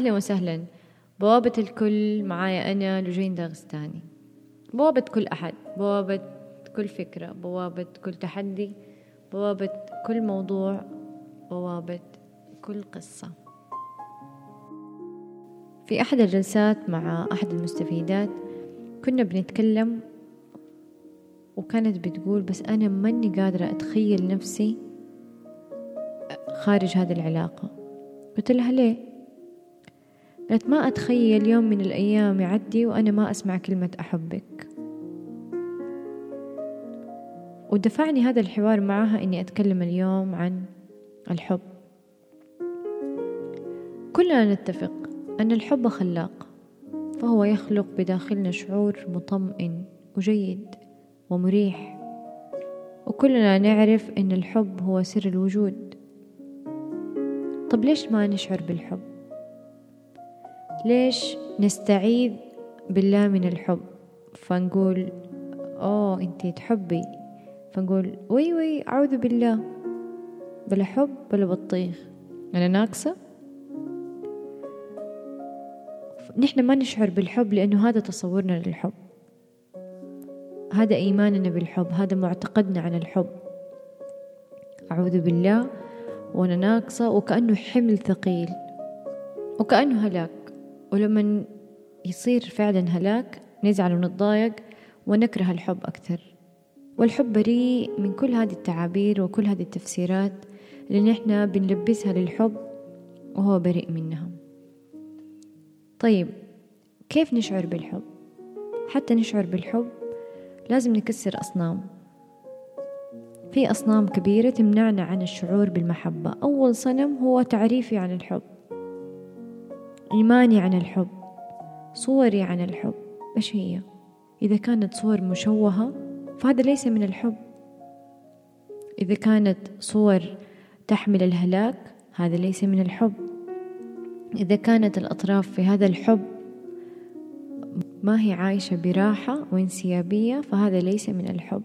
أهلا وسهلا. بوابة الكل معايا أنا لجين داغستاني. بوابة كل أحد. بوابة كل فكرة. بوابة كل تحدي. بوابة كل موضوع. بوابة كل قصة. في أحد الجلسات مع أحد المستفيدات كنا بنتكلم وكانت بتقول بس أنا ماني قادرة أتخيل نفسي خارج هذه العلاقة. قلت لها ليه؟ قالت ما أتخيل يوم من الأيام يعدي وأنا ما أسمع كلمة أحبك. ودفعني هذا الحوار معها إني أتكلم اليوم عن الحب. كلنا نتفق أن الحب خلاق فهو يخلق بداخلنا شعور مطمئن وجيد ومريح. وكلنا نعرف أن الحب هو سر الوجود. طب ليش ما نشعر بالحب؟ ليش نستعيذ بالله من الحب؟ فنقول أوه انتي تحبي. فنقول وي وي أعوذ بالله. بلا حب بلا بطيخ. أنا ناقصة؟ نحن ما نشعر بالحب لأنه هذا تصورنا للحب. هذا إيماننا بالحب هذا معتقدنا عن الحب. أعوذ بالله وأنا ناقصة وكأنه حمل ثقيل وكأنه هلاك. ولما يصير فعلا هلاك نزعل ونتضايق ونكره الحب أكثر. والحب بريء من كل هذه التعابير وكل هذه التفسيرات اللي نحن بنلبسها للحب وهو بريء منها. طيب كيف نشعر بالحب؟ حتى نشعر بالحب لازم نكسر أصنام. في أصنام كبيرة تمنعنا عن الشعور بالمحبة. أول صنم هو تعريفي عن الحب. إيماني عن الحب صوري عن الحب. إيش هي؟ إذا كانت صور مشوهة فهذا ليس من الحب. إذا كانت صور تحمل الهلاك هذا ليس من الحب. إذا كانت الأطراف في هذا الحب ما هي عايشة براحة وانسيابية فهذا ليس من الحب.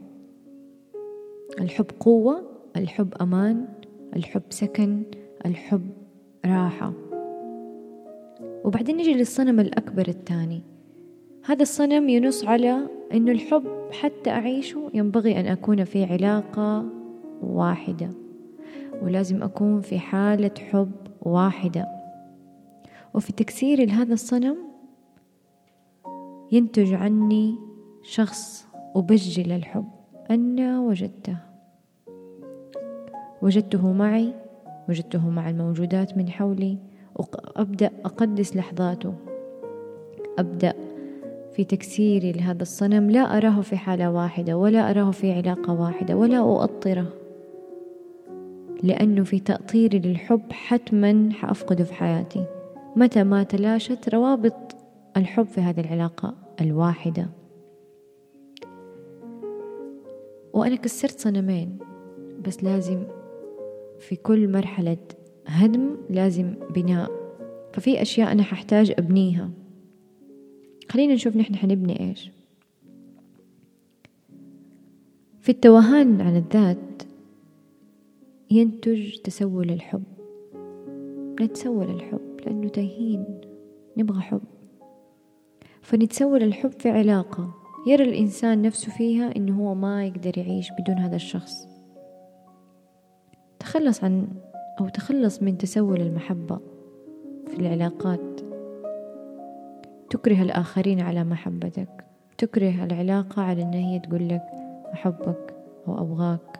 الحب قوة الحب أمان الحب سكن الحب راحة. وبعدين نجي للصنم الأكبر الثاني. هذا الصنم ينص على أنه الحب حتى أعيشه ينبغي أن أكون في علاقة واحدة ولازم أكون في حالة حب واحدة. وفي تكسيري لهذا الصنم ينتج عني شخص أبجل الحب أنا وجدته. وجدته معي وجدته مع الموجودات من حولي. وأبدأ أقدس لحظاته. أبدأ في تكسيري لهذا الصنم. لا أراه في حالة واحدة ولا أراه في علاقة واحدة ولا أؤطره. لأنه في تأطيري للحب حتما حأفقده في حياتي. متى ما تلاشت روابط الحب في هذه العلاقة الواحدة. وأنا كسرت صنمين بس لازم في كل مرحلة هدم لازم بناء. ففي أشياء أنا ححتاج أبنيها. خلينا نشوف نحن حنبني إيش. في التوهان عن الذات ينتج تسول الحب. نتسول الحب لأنه تايهين. نبغى حب. فنتسول الحب في علاقة. يرى الإنسان نفسه فيها إنه هو ما يقدر يعيش بدون هذا الشخص. تخلص عن أو تخلص من تسول المحبة في العلاقات. تكره الآخرين على محبتك. تكره العلاقة على أن هي تقول لك أحبك أو أبغاك.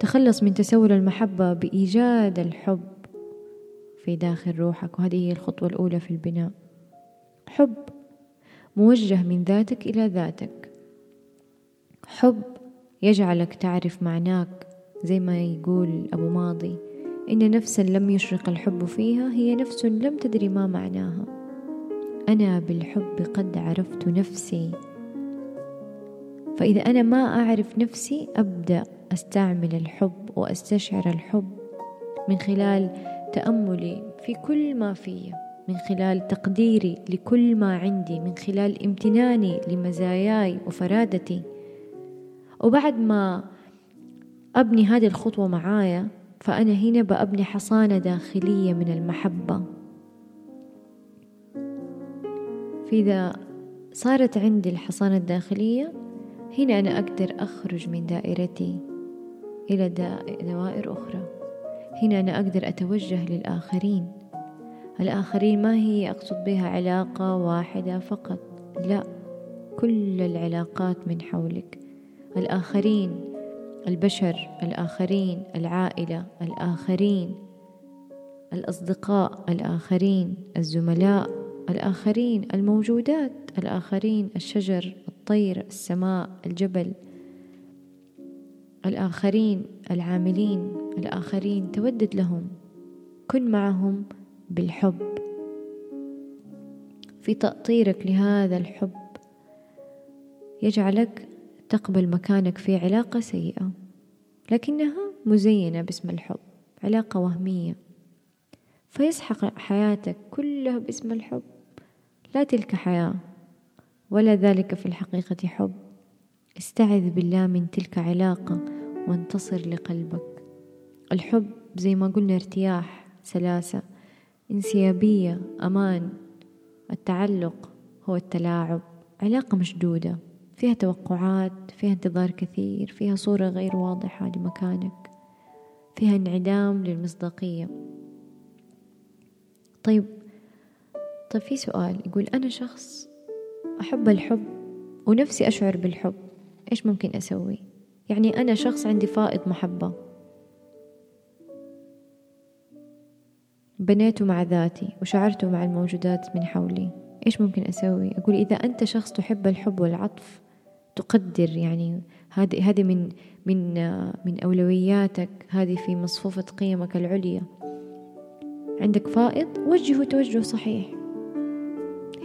تخلص من تسول المحبة بإيجاد الحب في داخل روحك. وهذه هي الخطوة الأولى في البناء. حب موجه من ذاتك إلى ذاتك. حب يجعلك تعرف معناك. زي ما يقول أبو ماضي إن نفسا لم يشرق الحب فيها هي نفس لم تدري ما معناها. أنا بالحب قد عرفت نفسي. فإذا أنا ما أعرف نفسي أبدأ أستعمل الحب وأستشعر الحب من خلال تأملي في كل ما فيه من خلال تقديري لكل ما عندي من خلال امتناني لمزاياي وفرادتي. وبعد ما أبني هذه الخطوة معايا فأنا هنا بأبني حصانة داخلية من المحبة. فإذا صارت عندي الحصانة الداخلية هنا أنا أقدر أخرج من دائرتي إلى دوائر أخرى. هنا أنا أقدر أتوجه للآخرين. الآخرين ما هي أقصد بها علاقة واحدة فقط لا كل العلاقات من حولك. الآخرين البشر الآخرين العائلة الآخرين الأصدقاء الآخرين الزملاء الآخرين الموجودات الآخرين الشجر الطير السماء الجبل الآخرين العاملين الآخرين. تودد لهم كن معهم بالحب. في تأطيرك لهذا الحب يجعلك تقبل مكانك في علاقة سيئة. لكنها مزينة باسم الحب علاقة وهمية. فيسحق حياتك كلها باسم الحب. لا تلك حياة ولا ذلك في الحقيقة حب. استعذ بالله من تلك علاقة وانتصر لقلبك. الحب زي ما قلنا ارتياح سلاسة انسيابية أمان. التعلق هو التلاعب علاقة مشدودة. فيها توقعات فيها انتظار كثير فيها صورة غير واضحة لمكانك فيها انعدام للمصداقية. طيب طيب في سؤال يقول أنا شخص أحب الحب ونفسي أشعر بالحب إيش ممكن أسوي؟ يعني أنا شخص عندي فائض محبة. بنيته مع ذاتي وشعرته مع الموجودات من حولي إيش ممكن أسوي؟ أقول إذا أنت شخص تحب الحب والعطف تقدر يعني. هذه هذه من من من أولوياتك. هذه في مصفوفة قيمك العليا. عندك فائض وجهه توجه صحيح.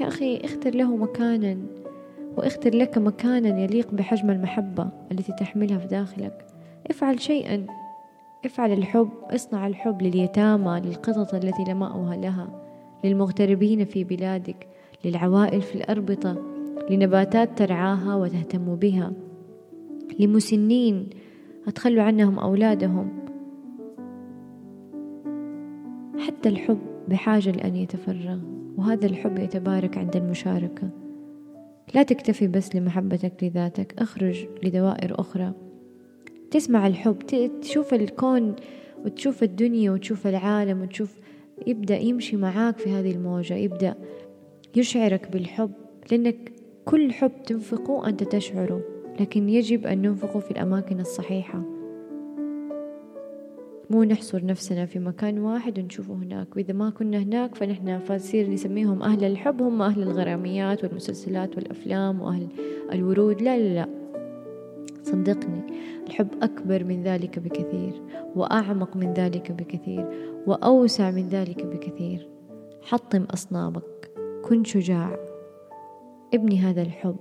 يا أخي اختر له مكانا واختر لك مكانا يليق بحجم المحبة التي تحملها في داخلك. افعل شيئا. افعل الحب. اصنع الحب لليتامى للقطط التي لا لها للمغتربين في بلادك للعوائل في الأربطة. لنباتات ترعاها وتهتم بها. لمسنين أتخلوا عنهم أولادهم. حتى الحب بحاجة لأن يتفرغ وهذا الحب يتبارك عند المشاركة. لا تكتفي بس لمحبتك لذاتك أخرج لدوائر أخرى. تسمع الحب تشوف الكون وتشوف الدنيا وتشوف العالم وتشوف يبدأ يمشي معاك في هذه الموجة يبدأ يشعرك بالحب لأنك كل حب تنفقه أنت تشعره لكن يجب أن ننفقه في الأماكن الصحيحة. مو نحصر نفسنا في مكان واحد ونشوفه هناك. وإذا ما كنا هناك فنحن فنصير نسميهم أهل الحب هم أهل الغراميات والمسلسلات والأفلام وأهل الورود. لا لا لا. صدقني الحب أكبر من ذلك بكثير وأعمق من ذلك بكثير وأوسع من ذلك بكثير. حطم أصنامك كن شجاع. ابني هذا الحب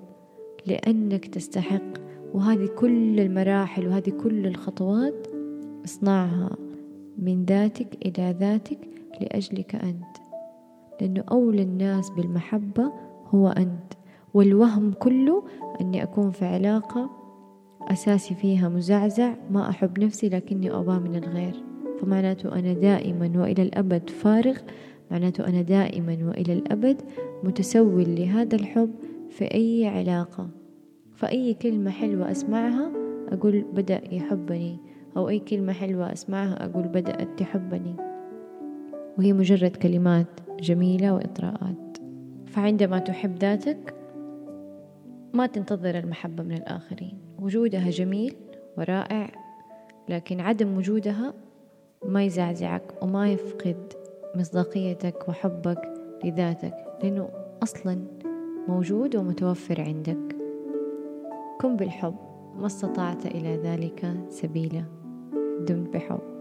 لأنك تستحق وهذه كل المراحل وهذه كل الخطوات اصنعها من ذاتك إلى ذاتك لأجلك أنت. لأنه أولى الناس بالمحبة هو أنت والوهم كله أني أكون في علاقة أساسي فيها مزعزع ما أحب نفسي لكني أباه من الغير. فمعناته أنا دائما وإلى الأبد فارغ معناته أنا دائما وإلى الأبد متسول لهذا الحب في أي علاقة فأي كلمة حلوة أسمعها أقول بدأ يحبني أو أي كلمة حلوة أسمعها أقول بدأت تحبني. وهي مجرد كلمات جميلة وإطراءات. فعندما تحب ذاتك ما تنتظر المحبة من الآخرين. وجودها جميل ورائع لكن عدم وجودها ما يزعزعك وما يفقد مصداقيتك وحبك لذاتك لأنه أصلا موجود ومتوفر عندك. كن بالحب ما استطعت إلى ذلك سبيلا. دمت بحب.